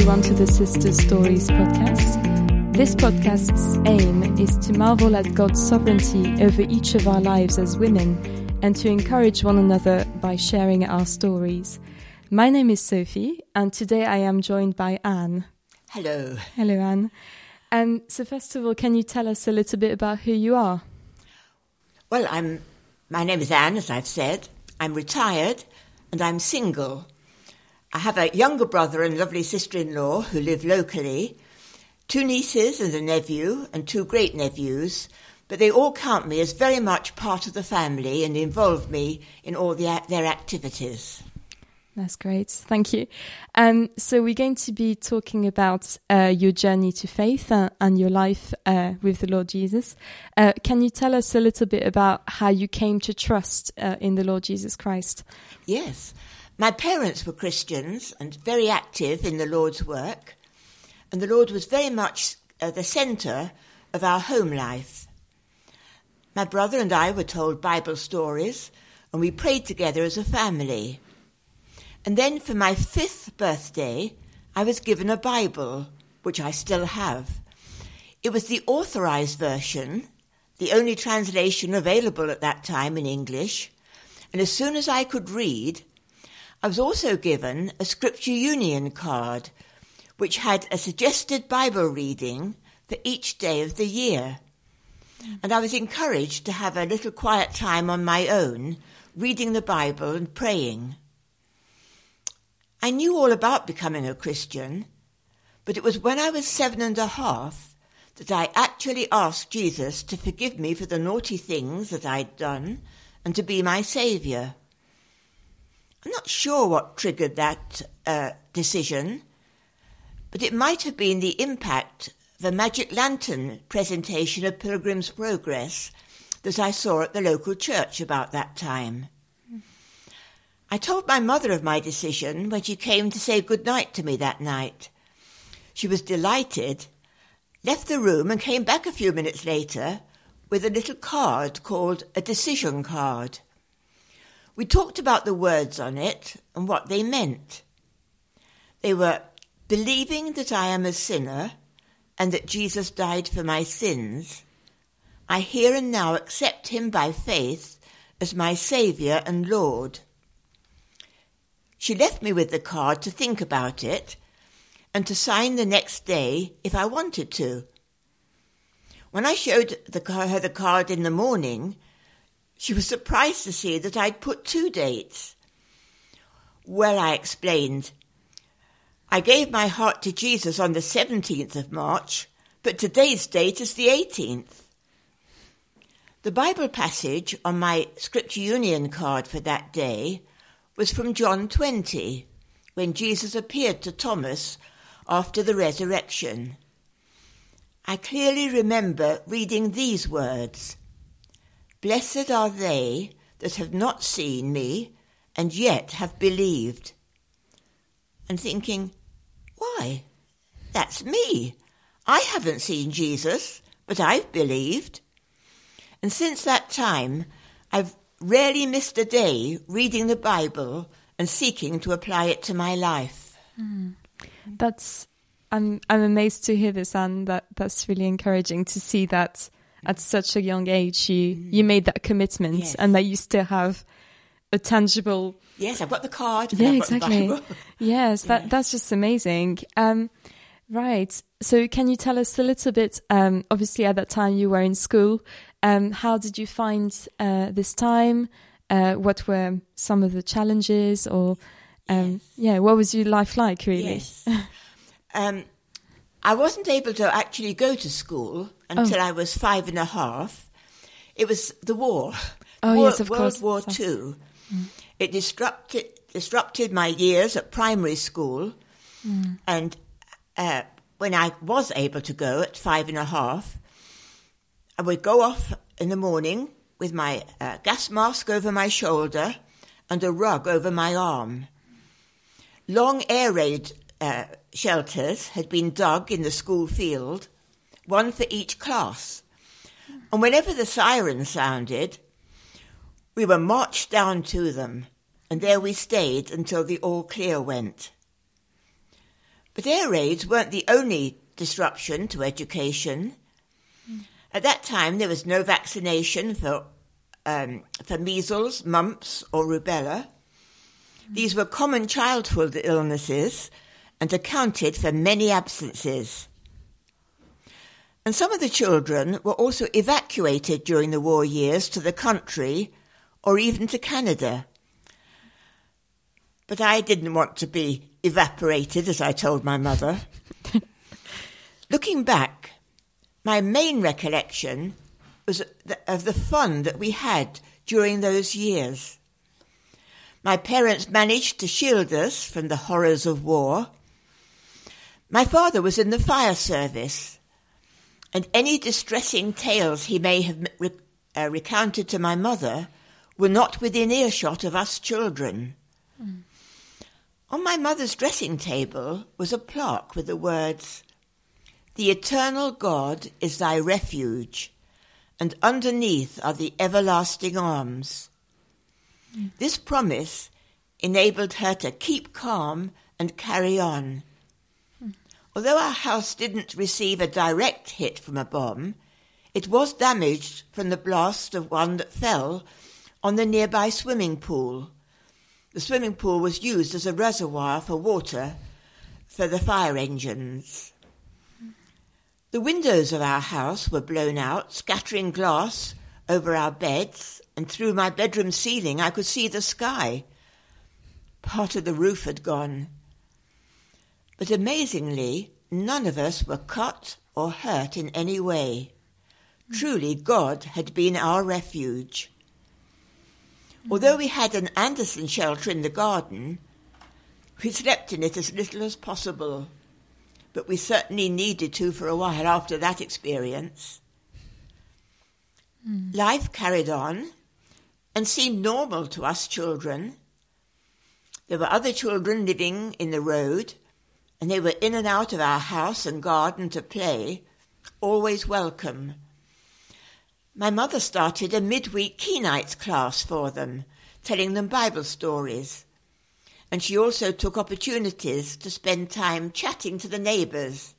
everyone to the Sister Stories podcast. This podcast's aim is to marvel at God's sovereignty over each of our lives as women and to encourage one another by sharing our stories. My name is Sophie, and today I am joined by Ann. Hello. Hello, Ann. Um, so, first of all, can you tell us a little bit about who you are? Well, I'm. My name is Ann, as I've said. I'm retired, and I'm single. I have a younger brother and lovely sister-in-law who live locally, two nieces and a nephew, and two great nephews. But they all count me as very much part of the family and involve me in all the, their activities. That's great. Thank you. Um, so, we're going to be talking about uh, your journey to faith uh, and your life uh, with the Lord Jesus. Uh, can you tell us a little bit about how you came to trust uh, in the Lord Jesus Christ? Yes. My parents were Christians and very active in the Lord's work, and the Lord was very much uh, the centre of our home life. My brother and I were told Bible stories, and we prayed together as a family. And then for my fifth birthday, I was given a Bible, which I still have. It was the authorized version, the only translation available at that time in English. And as soon as I could read, I was also given a Scripture Union card, which had a suggested Bible reading for each day of the year. And I was encouraged to have a little quiet time on my own, reading the Bible and praying. I knew all about becoming a Christian, but it was when I was seven and a half that I actually asked Jesus to forgive me for the naughty things that I'd done and to be my saviour. I'm not sure what triggered that uh, decision, but it might have been the impact of a magic lantern presentation of Pilgrim's Progress that I saw at the local church about that time. I told my mother of my decision when she came to say good night to me that night. She was delighted, left the room, and came back a few minutes later with a little card called a decision card. We talked about the words on it and what they meant. They were believing that I am a sinner and that Jesus died for my sins. I here and now accept him by faith as my Saviour and Lord. She left me with the card to think about it and to sign the next day if I wanted to. When I showed the, her the card in the morning, she was surprised to see that I'd put two dates. Well, I explained. I gave my heart to Jesus on the 17th of March, but today's date is the 18th. The Bible passage on my Scripture Union card for that day was from John 20, when Jesus appeared to Thomas after the resurrection. I clearly remember reading these words Blessed are they that have not seen me and yet have believed. And thinking, why? That's me. I haven't seen Jesus, but I've believed. And since that time, I've rarely missed a day reading the Bible and seeking to apply it to my life. Mm. That's I'm I'm amazed to hear this, and that that's really encouraging to see that at such a young age you mm. you made that commitment yes. and that you still have a tangible. Yes, I've got the card. Yeah, exactly. yes, that yeah. that's just amazing. Um, right. So, can you tell us a little bit? Um, obviously, at that time you were in school. Um, how did you find uh, this time? Uh, what were some of the challenges, or um, yes. yeah, what was your life like really? Yes. um, I wasn't able to actually go to school until oh. I was five and a half. It was the war. Oh war, yes, of World course. War Two. Mm. It disrupted disrupted my years at primary school, mm. and uh, when I was able to go at five and a half, I would go off in the morning with my uh, gas mask over my shoulder and a rug over my arm. Long air raid uh, shelters had been dug in the school field, one for each class. And whenever the siren sounded, we were marched down to them, and there we stayed until the all clear went. But air raids weren't the only disruption to education. At that time, there was no vaccination for, um, for measles, mumps, or rubella. These were common childhood illnesses and accounted for many absences. And some of the children were also evacuated during the war years to the country or even to Canada. But I didn't want to be evaporated, as I told my mother. Looking back, my main recollection was of the fun that we had during those years. My parents managed to shield us from the horrors of war. My father was in the fire service, and any distressing tales he may have re- uh, recounted to my mother were not within earshot of us children. Mm. On my mother's dressing table was a plaque with the words, The eternal God is thy refuge, and underneath are the everlasting arms. Mm. This promise enabled her to keep calm and carry on. Although our house didn't receive a direct hit from a bomb, it was damaged from the blast of one that fell on the nearby swimming pool. The swimming pool was used as a reservoir for water for the fire engines. The windows of our house were blown out, scattering glass over our beds, and through my bedroom ceiling I could see the sky. Part of the roof had gone. But amazingly, none of us were cut or hurt in any way. Truly, God had been our refuge. Although we had an Anderson shelter in the garden, we slept in it as little as possible, but we certainly needed to for a while after that experience. Mm. Life carried on and seemed normal to us children. There were other children living in the road, and they were in and out of our house and garden to play, always welcome my mother started a midweek key nights class for them, telling them Bible stories. And she also took opportunities to spend time chatting to the neighbours.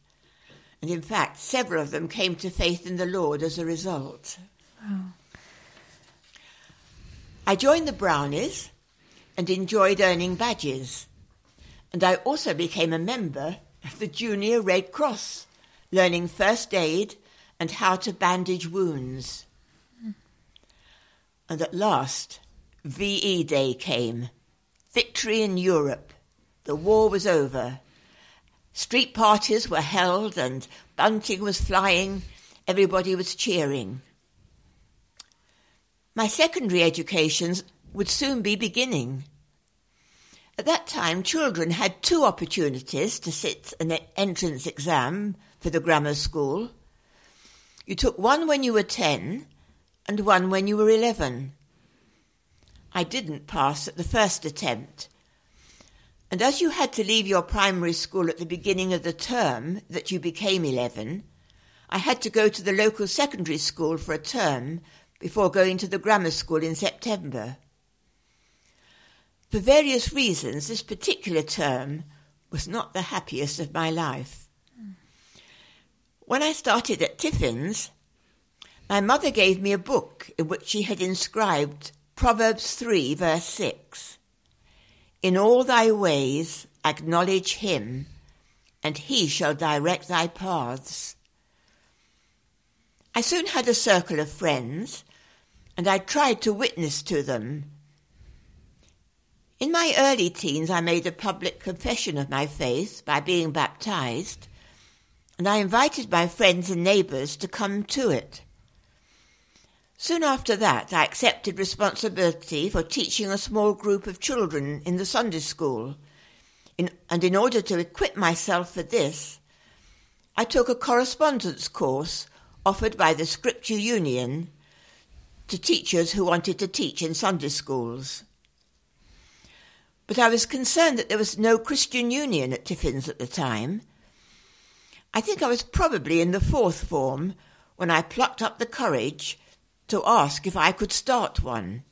And in fact, several of them came to faith in the Lord as a result. Wow. I joined the Brownies and enjoyed earning badges. And I also became a member of the Junior Red Cross, learning first aid and how to bandage wounds. And at last, VE Day came. Victory in Europe. The war was over. Street parties were held and bunting was flying. Everybody was cheering. My secondary education would soon be beginning. At that time, children had two opportunities to sit an entrance exam for the grammar school. You took one when you were 10 and one when you were 11. I didn't pass at the first attempt. And as you had to leave your primary school at the beginning of the term that you became 11, I had to go to the local secondary school for a term before going to the grammar school in September. For various reasons, this particular term was not the happiest of my life. When I started at Tiffin's, my mother gave me a book in which she had inscribed Proverbs 3, verse 6. In all thy ways acknowledge him, and he shall direct thy paths. I soon had a circle of friends, and I tried to witness to them. In my early teens, I made a public confession of my faith by being baptized, and I invited my friends and neighbours to come to it. Soon after that, I accepted responsibility for teaching a small group of children in the Sunday school. In, and in order to equip myself for this, I took a correspondence course offered by the Scripture Union to teachers who wanted to teach in Sunday schools. But I was concerned that there was no Christian Union at Tiffin's at the time. I think I was probably in the fourth form when I plucked up the courage to ask if I could start one.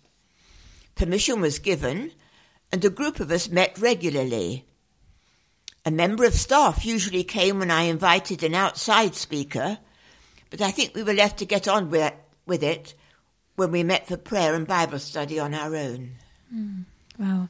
Permission was given, and a group of us met regularly. A member of staff usually came when I invited an outside speaker, but I think we were left to get on with, it when we met for prayer and Bible study on our own. Mm, wow.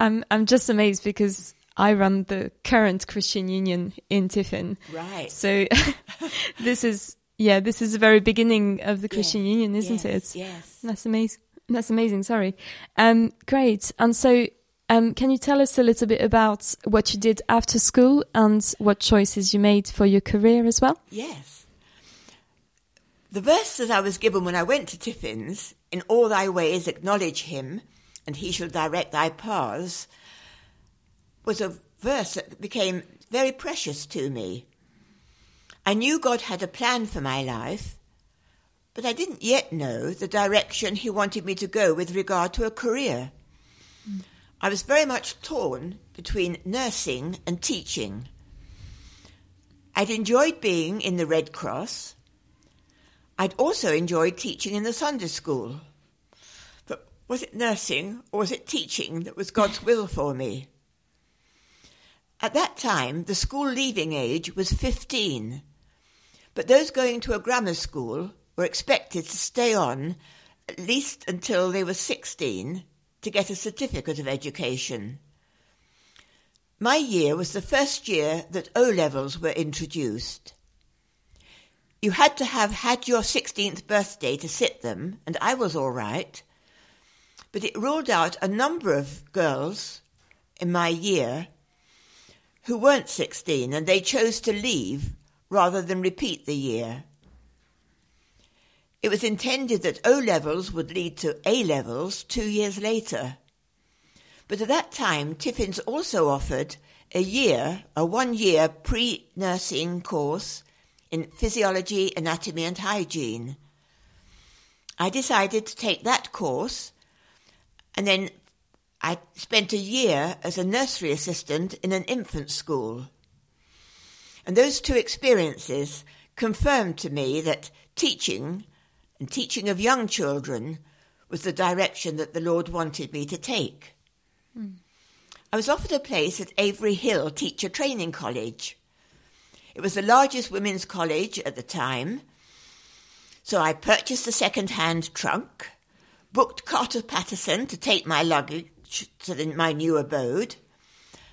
I'm I'm just amazed because I run the current Christian Union in Tiffin. Right. So this is yeah, this is the very beginning of the Christian yes, Union, isn't yes, it? Yes. That's amazing. That's amazing. Sorry. Um, great. And so, um, can you tell us a little bit about what you did after school and what choices you made for your career as well? Yes. The verse that I was given when I went to Tiffin's, in all thy ways acknowledge him, and he shall direct thy paths, was a verse that became very precious to me. I knew God had a plan for my life, but I didn't yet know the direction he wanted me to go with regard to a career. Mm. I was very much torn between nursing and teaching. I'd enjoyed being in the Red Cross. I'd also enjoyed teaching in the Sunday school. Was it nursing or was it teaching that was God's will for me? At that time, the school leaving age was 15, but those going to a grammar school were expected to stay on at least until they were 16 to get a certificate of education. My year was the first year that O levels were introduced. You had to have had your 16th birthday to sit them, and I was all right. But it ruled out a number of girls in my year who weren't 16 and they chose to leave rather than repeat the year. It was intended that O levels would lead to A levels two years later. But at that time, Tiffins also offered a year, a one year pre nursing course in physiology, anatomy, and hygiene. I decided to take that course and then I spent a year as a nursery assistant in an infant school. And those two experiences confirmed to me that teaching and teaching of young children was the direction that the Lord wanted me to take. Mm. I was offered a place at Avery Hill Teacher Training College. It was the largest women's college at the time, so I purchased a second hand trunk, booked Carter Paterson to take my luggage to the, my new abode,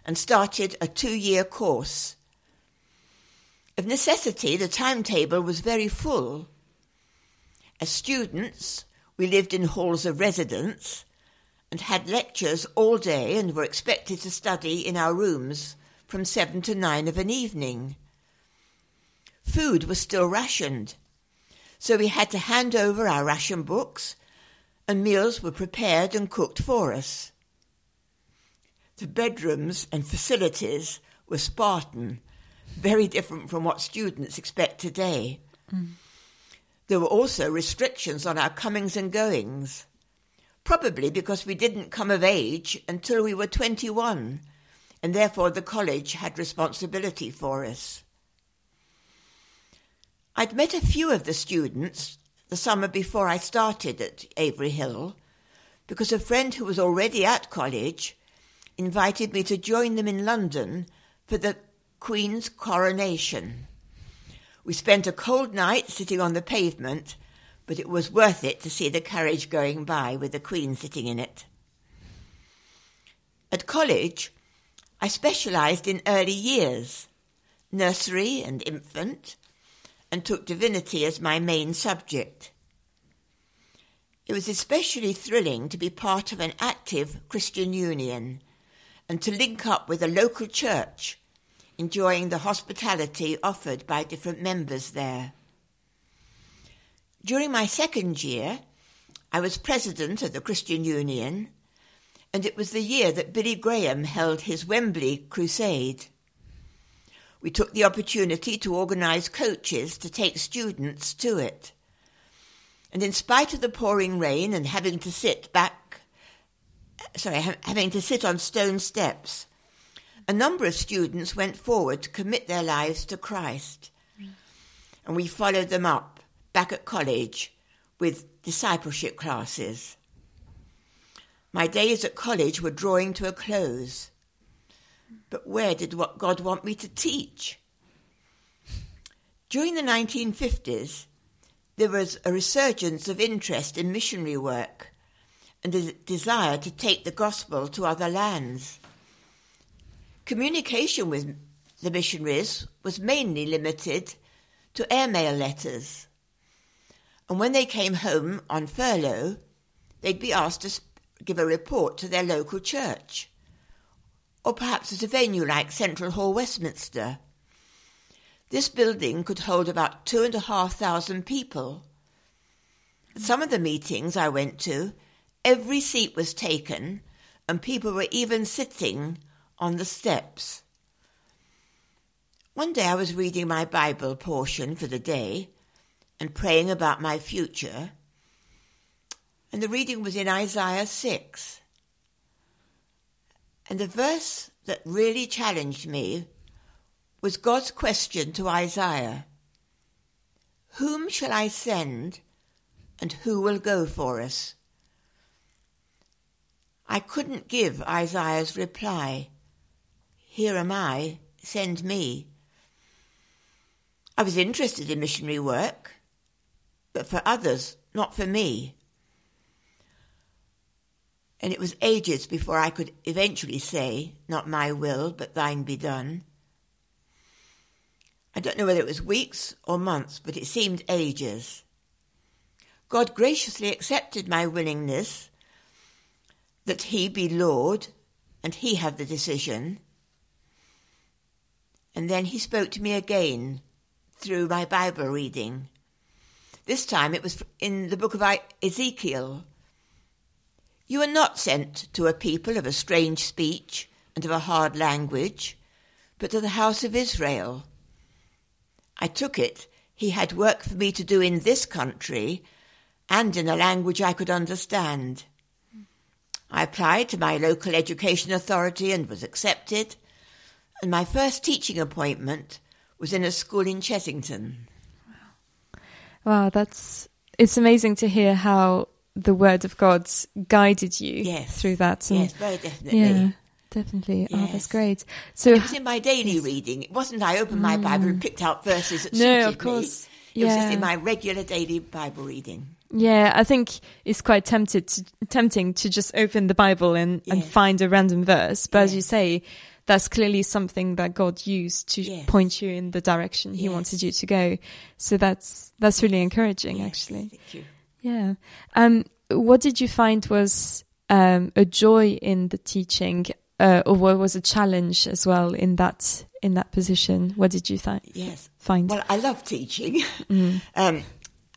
and started a two year course. Of necessity, the timetable was very full as students, we lived in halls of residence and had lectures all day and were expected to study in our rooms from seven to nine of an evening. Food was still rationed, so we had to hand over our ration books and meals were prepared and cooked for us. The bedrooms and facilities were Spartan, very different from what students expect today. Mm. There were also restrictions on our comings and goings, probably because we didn't come of age until we were 21, and therefore the college had responsibility for us. I'd met a few of the students the summer before I started at Avery Hill because a friend who was already at college invited me to join them in London for the Queen's coronation. We spent a cold night sitting on the pavement, but it was worth it to see the carriage going by with the Queen sitting in it. At college, I specialised in early years, nursery and infant, and took divinity as my main subject. It was especially thrilling to be part of an active Christian union and to link up with a local church enjoying the hospitality offered by different members there. During my second year, I was president of the Christian Union, and it was the year that Billy Graham held his Wembley crusade. We took the opportunity to organise coaches to take students to it. And in spite of the pouring rain and having to sit back, sorry, having to sit on stone steps, a number of students went forward to commit their lives to Christ. And we followed them up back at college with discipleship classes. My days at college were drawing to a close. But where did what God want me to teach? During the 1950s, there was a resurgence of interest in missionary work and a desire to take the gospel to other lands. Communication with the missionaries was mainly limited to airmail letters. And when they came home on furlough, they'd be asked to give a report to their local church, or perhaps at a venue like Central Hall, Westminster. This building could hold about two and a half thousand people. At some of the meetings I went to, every seat was taken, and people were even sitting on the steps. One day I was reading my Bible portion for the day and praying about my future, and the reading was in Isaiah 6. And the verse that really challenged me was God's question to Isaiah Whom shall I send, and who will go for us? I couldn't give Isaiah's reply Here am I, send me. I was interested in missionary work, but for others, not for me. And it was ages before I could eventually say, Not my will, but thine be done. I don't know whether it was weeks or months, but it seemed ages. God graciously accepted my willingness that He be Lord and He have the decision. And then He spoke to me again through my Bible reading. This time it was in the book of Ezekiel. You are not sent to a people of a strange speech and of a hard language, but to the house of Israel I took it he had work for me to do in this country and in a language I could understand. I applied to my local education authority and was accepted, and my first teaching appointment was in a school in Chessington. Wow, wow that's it's amazing to hear how the word of God guided you yes. through that. And, yes, very definitely. Yeah. Definitely. Yes. Oh, that's great. So it was in my daily yes. reading. It wasn't I opened my mm. Bible and picked out verses that no, suited of course. me. It yeah. was just in my regular daily Bible reading. Yeah, I think it's quite tempted to, tempting to just open the Bible and, and find a random verse. But as you say, that's clearly something that God used to yes. point you in the direction He yes. wanted you to go. So that's that's really encouraging, yes, actually. Yeah. Um, what did you find was um, a joy in the teaching uh, or what was a challenge as well in that in that position? What did you th- yes. find? Well, I love teaching. Mm. Um,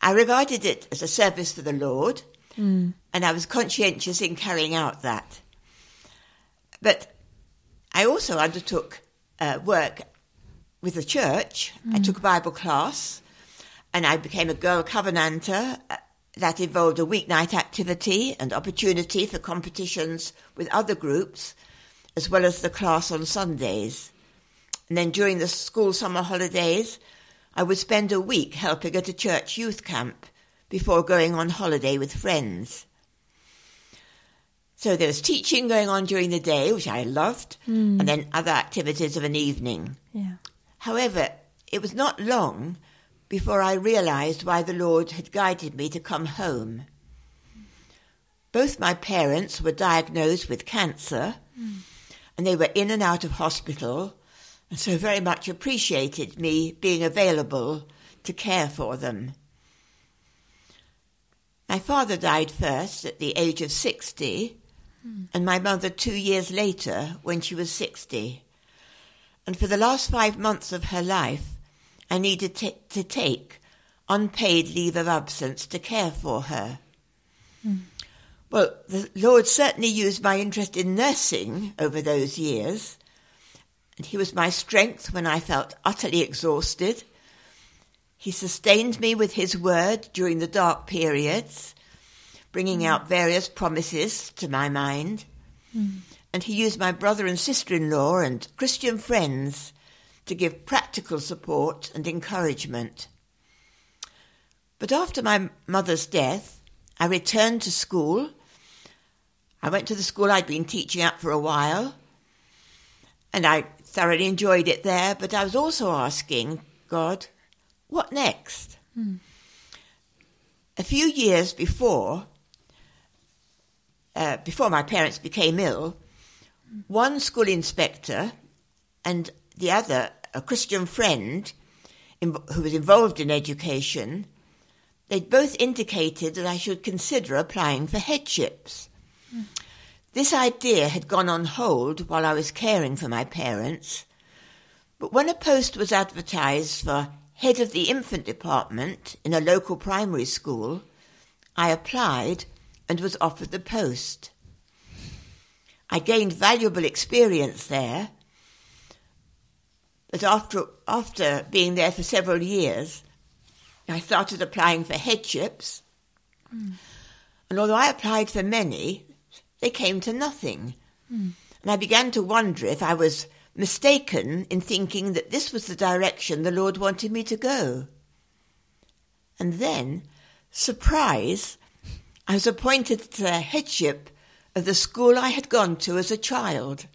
I regarded it as a service for the Lord, mm. and I was conscientious in carrying out that. But I also undertook uh, work with the church. Mm. I took a Bible class, and I became a girl covenanter. That involved a weeknight activity and opportunity for competitions with other groups as well as the class on Sundays. And then during the school summer holidays, I would spend a week helping at a church youth camp before going on holiday with friends. So there was teaching going on during the day, which I loved, mm. and then other activities of an evening. Yeah. However, it was not long before I realized why the Lord had guided me to come home. Both my parents were diagnosed with cancer, and they were in and out of hospital, and so very much appreciated me being available to care for them. My father died first at the age of 60, mm. and my mother two years later when she was 60. And for the last five months of her life, I needed t- to take unpaid leave of absence to care for her. Mm. Well, the Lord certainly used my interest in nursing over those years, and He was my strength when I felt utterly exhausted. He sustained me with His word during the dark periods, bringing out various promises to my mind. Mm. And He used my brother and sister in law and Christian friends to give practical support and encouragement. But after my mother's death, I returned to school I went to the school I'd been teaching at for a while, and I thoroughly enjoyed it there, but I was also asking God, what next? Hmm. A few years before, uh, before my parents became ill, one school inspector and the other, a Christian friend in, who was involved in education, they both indicated that I should consider applying for headships. This idea had gone on hold while I was caring for my parents, but when a post was advertised for head of the infant department in a local primary school, I applied and was offered the post. I gained valuable experience there, but after, after being there for several years, I started applying for headships. Mm. And although I applied for many, they came to nothing. Mm. And I began to wonder if I was mistaken in thinking that this was the direction the Lord wanted me to go. And then, surprise, I was appointed to the headship of the school I had gone to as a child.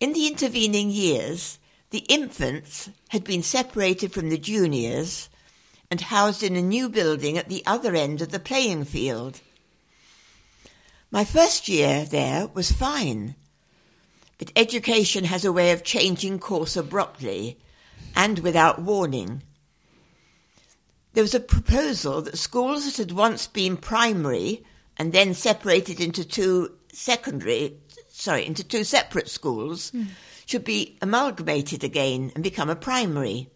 In the intervening years, the infants had been separated from the juniors and housed in a new building at the other end of the playing field. My first year there was fine, but education has a way of changing course abruptly and without warning. There was a proposal that schools that had once been primary and then separated into two secondary, sorry, into two separate schools mm. Should be amalgamated again and become a primary.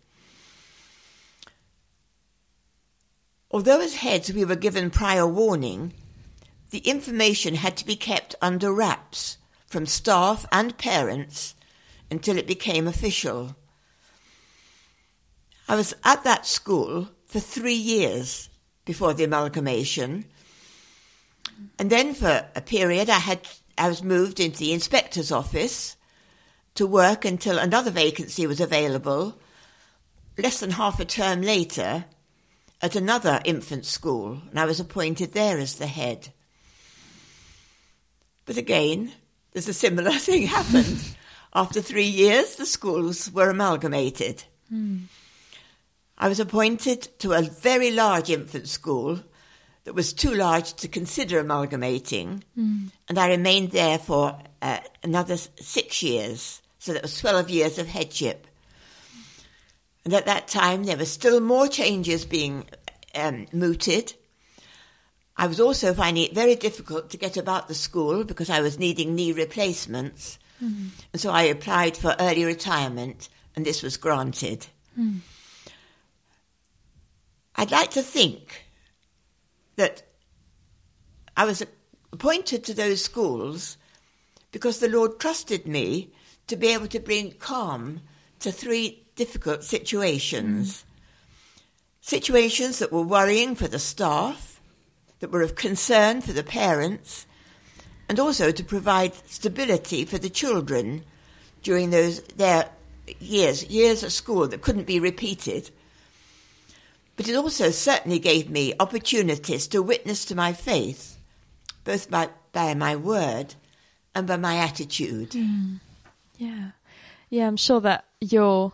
Although as heads we were given prior warning, the information had to be kept under wraps from staff and parents until it became official. I was at that school for three years before the amalgamation, and then for a period I had I was moved into the inspector's office to work until another vacancy was available. Less than half a term later, at another infant school, and I was appointed there as the head. But again, there's a similar thing happened. After three years, the schools were amalgamated. Mm. I was appointed to a very large infant school that was too large to consider amalgamating, mm. and I remained there for uh, another six years. So that was 12 years of headship. And at that time, there were still more changes being um, mooted. I was also finding it very difficult to get about the school because I was needing knee replacements. Mm. And so I applied for early retirement, and this was granted. Mm. I'd like to think that I was appointed to those schools because the Lord trusted me to be able to bring calm to three difficult situations. Situations that were worrying for the staff, that were of concern for the parents, and also to provide stability for the children during those their years, years at school that couldn't be repeated. But it also certainly gave me opportunities to witness to my faith, both by, by my word and by my attitude. Mm. Yeah. Yeah, I'm sure that your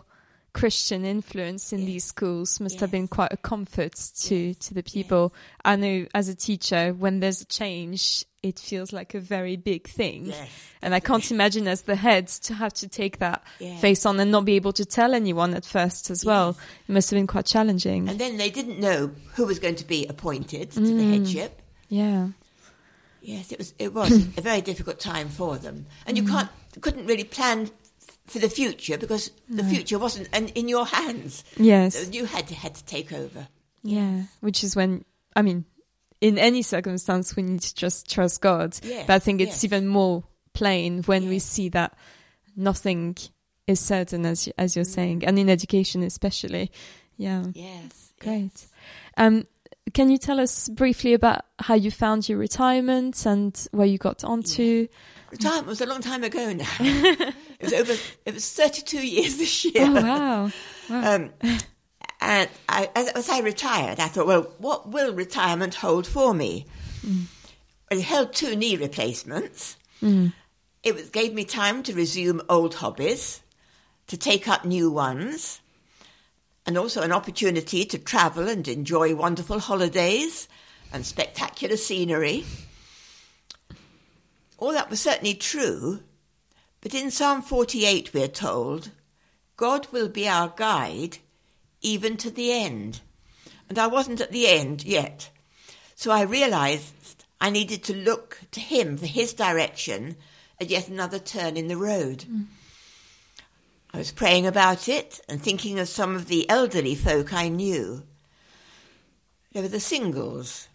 Christian influence in these schools must yes. have been quite a comfort to yes. to the people. Yes. I know as a teacher, when there's a change, it feels like a very big thing, and I can't imagine as the head to have to take that face on and not be able to tell anyone at first as well. It must have been quite challenging. And then they didn't know who was going to be appointed to mm. the headship. Yeah. Yes, it was. It was a very difficult time for them, and you mm. can't couldn't really plan for the future because no. the future wasn't in your hands. Yes, you had to had to take over. Yeah, which is when I mean, in any circumstance, we need to just trust God. Yes, but I think it's yes. even more plain when yes. we see that nothing is certain, as as you're mm. saying, and in education especially. Yeah. Yes. Great. Um, can you tell us briefly about how you found your retirement and where you got onto? Retirement was a long time ago now. it was over. It was thirty-two years this year. Oh wow! wow. Um, and I, as I retired, I thought, well, what will retirement hold for me? Mm. It held two knee replacements. Mm. it was, gave me time to resume old hobbies, to take up new ones, and also an opportunity to travel and enjoy wonderful holidays and spectacular scenery. All that was certainly true, but in Psalm 48 we're told, God will be our guide even to the end. And I wasn't at the end yet. So I realized I needed to look to Him for His direction at yet another turn in the road. Mm. I was praying about it and thinking of some of the elderly folk I knew. There were the singles,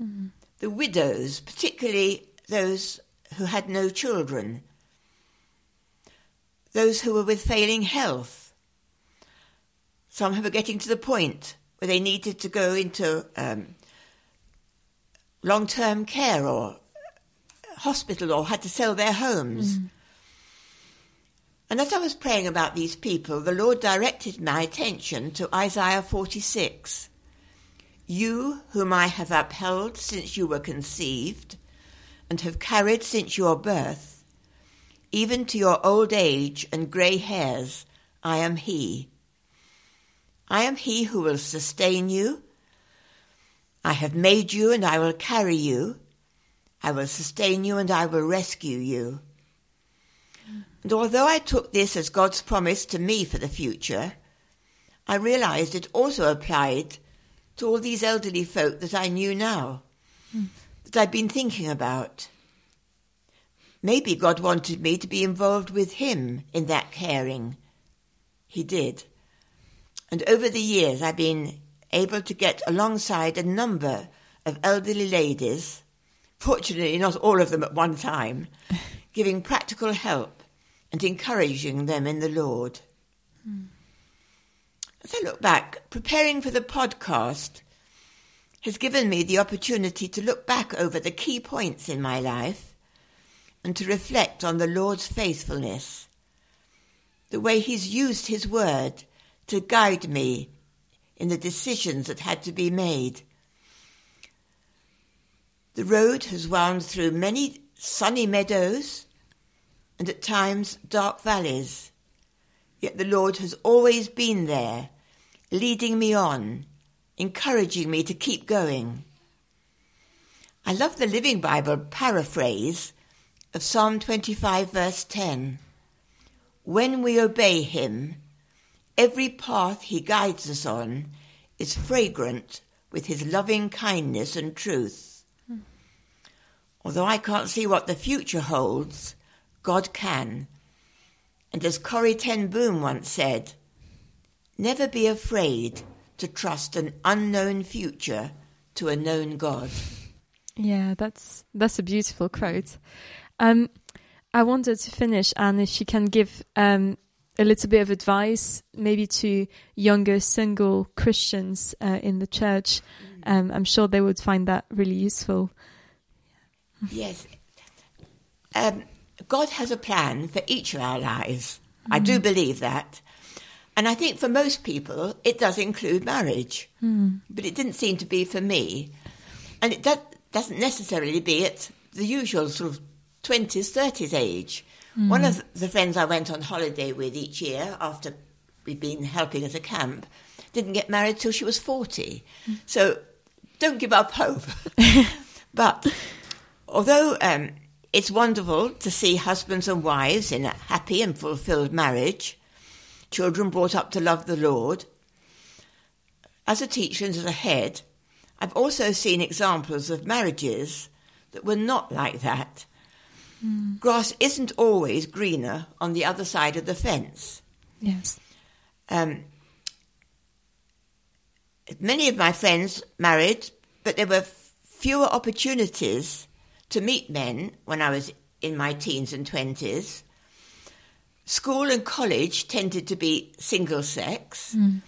mm. the widows, particularly those who had no children, those who were with failing health, some who were getting to the point where they needed to go into um, long term care or hospital or had to sell their homes. Mm. And as I was praying about these people, the Lord directed my attention to Isaiah 46. You, whom I have upheld since you were conceived, and have carried since your birth, even to your old age and grey hairs, I am He. I am He who will sustain you. I have made you, and I will carry you. I will sustain you, and I will rescue you. And although I took this as God's promise to me for the future, I realized it also applied to all these elderly folk that I knew now, mm. That I'd been thinking about. Maybe God wanted me to be involved with Him in that caring. He did. And over the years, I've been able to get alongside a number of elderly ladies, fortunately, not all of them at one time, giving practical help and encouraging them in the Lord. Mm. As I look back, preparing for the podcast has given me the opportunity to look back over the key points in my life and to reflect on the Lord's faithfulness, the way He's used His word to guide me in the decisions that had to be made. The road has wound through many sunny meadows and at times dark valleys. Yet the Lord has always been there, leading me on, encouraging me to keep going. I love the Living Bible paraphrase of Psalm 25, verse 10. When we obey Him, every path He guides us on is fragrant with His loving kindness and truth. Hmm. Although I can't see what the future holds, God can. And as Corrie Ten Boom once said, never be afraid to trust an unknown future to a known God. Yeah, that's that's a beautiful quote. Um, I wanted to finish, and if you can give um, a little bit of advice, maybe to younger single Christians uh, in the church, um, I'm sure they would find that really useful. Yes. Um, God has a plan for each of our lives. Mm. I do mm-hmm. believe that. And I think for most people, it does include marriage. Mm. But it didn't seem to be for me. And it does, doesn't necessarily be at the usual sort of 20s, 30s age. Mm. One of the friends I went on holiday with each year after we'd been helping at a camp didn't get married till she was 40. Mm. So don't give up hope. but although um, it's wonderful to see husbands and wives in a happy and fulfilled marriage, children brought up to love the Lord. As a teacher and as a head, I've also seen examples of marriages that were not like that. Mm. Grass isn't always greener on the other side of the fence. Yes. Um, many of my friends married, but there were fewer opportunities to meet men when I was in my teens and 20s. School and college tended to be single sex. Mm.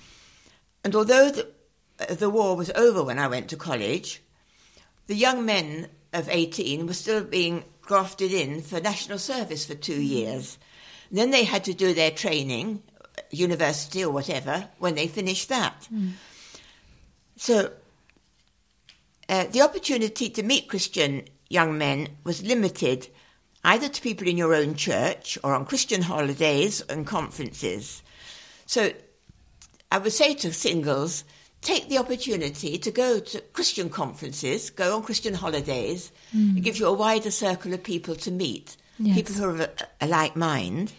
And although the, the war was over when I went to college, the young men of 18 were still being grafted in for national service for two years. And then they had to do their training, university or whatever, when they finished that. Mm. So uh, the opportunity to meet Christian young men was limited either to people in your own church or on Christian holidays and conferences. So I would say to singles, take the opportunity to go to Christian conferences, go on Christian holidays. Mm. It gives you a wider circle of people to meet, yes. people who are of a, a like mind.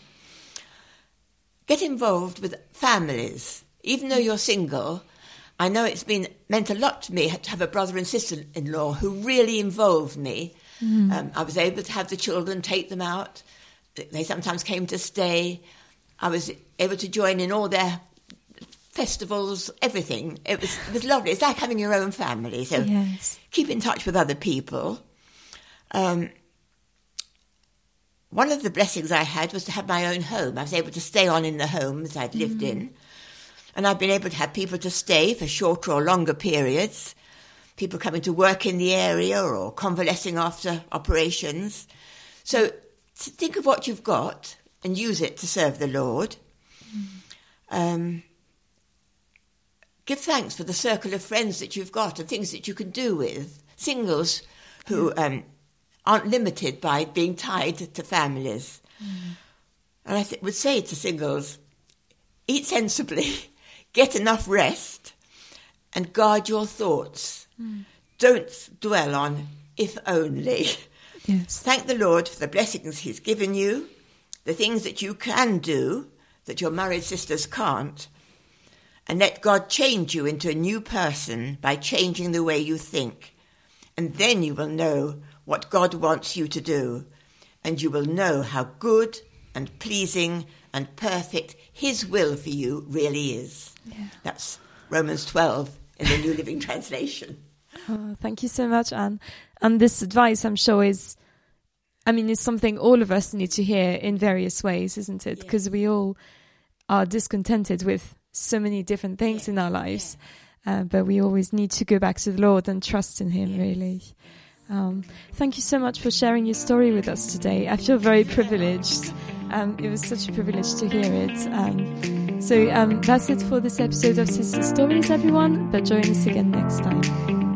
Get involved with families. Even though you're single, I know it's been meant a lot to me to have a brother and sister in law who really involved me. Mm. Um, I was able to have the children, take them out. They sometimes came to stay. I was able to join in all their festivals, everything. It was it was lovely. It's like having your own family. So yes. keep in touch with other people. Um, one of the blessings I had was to have my own home. I was able to stay on in the homes I'd lived mm. in. And I've been able to have people to stay for shorter or longer periods, people coming to work in the area or convalescing after operations. So think of what you've got and use it to serve the Lord. Mm. Um, give thanks for the circle of friends that you've got and things that you can do with. Singles who um, aren't limited by being tied to families. Mm. And I th- would say to singles, eat sensibly, get enough rest, and guard your thoughts. Mm. Don't dwell on if only. Yes. Thank the Lord for the blessings He's given you, the things that you can do that your married sisters can't, and let God change you into a new person by changing the way you think. And then you will know what God wants you to do, and you will know how good and pleasing and perfect His will for you really is. Yeah. That's Romans 12 in the New Living Translation. Oh, thank you so much, Ann. And this advice, I'm sure, is, I mean, is something all of us need to hear in various ways, isn't it? Because yeah. we all are discontented with so many different things yeah. in our lives. Yeah. Uh, but we always need to go back to the Lord and trust in Him, really. Um, thank you so much for sharing your story with us today. I feel very privileged. Um, it was such a privilege to hear it. Um, so um, that's it for this episode of Sister Stories, everyone. But join us again next time.